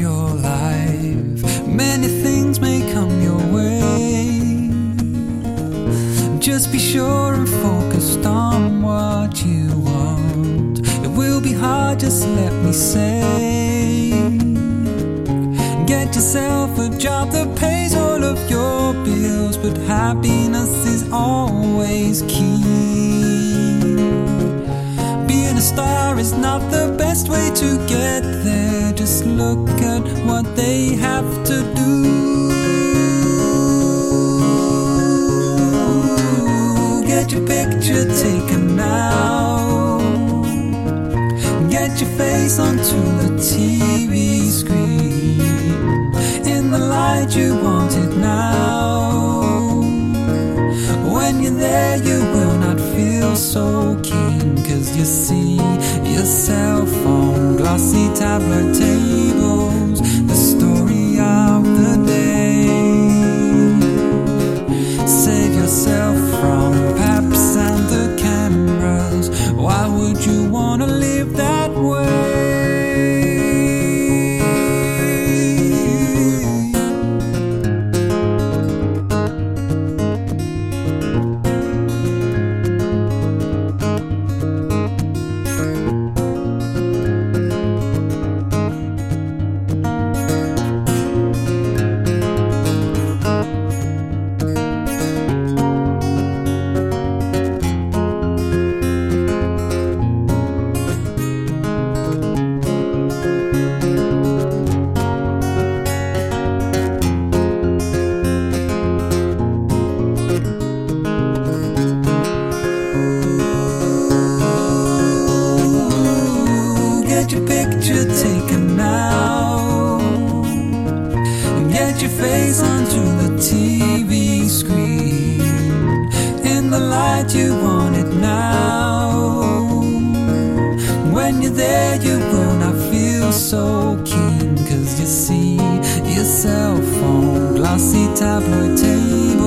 your life. Many things may come your way. Just be sure and focused on what you want. It will be hard, just let me say. Get yourself a job that pays all of your bills, but happiness is always key. Being a star is not the best way to get there. Just look at what they have to do. Get your picture taken now. Get your face onto the TV screen. In the light you want it now. When you're there, you will not feel so keen. Cause you see yourself on glossy tablet tables. Would you wanna live that way? Your picture taken now. And get your face onto the TV screen. In the light, you want it now. When you're there, you will not feel so keen. Cause you see yourself on glossy tabloid tables.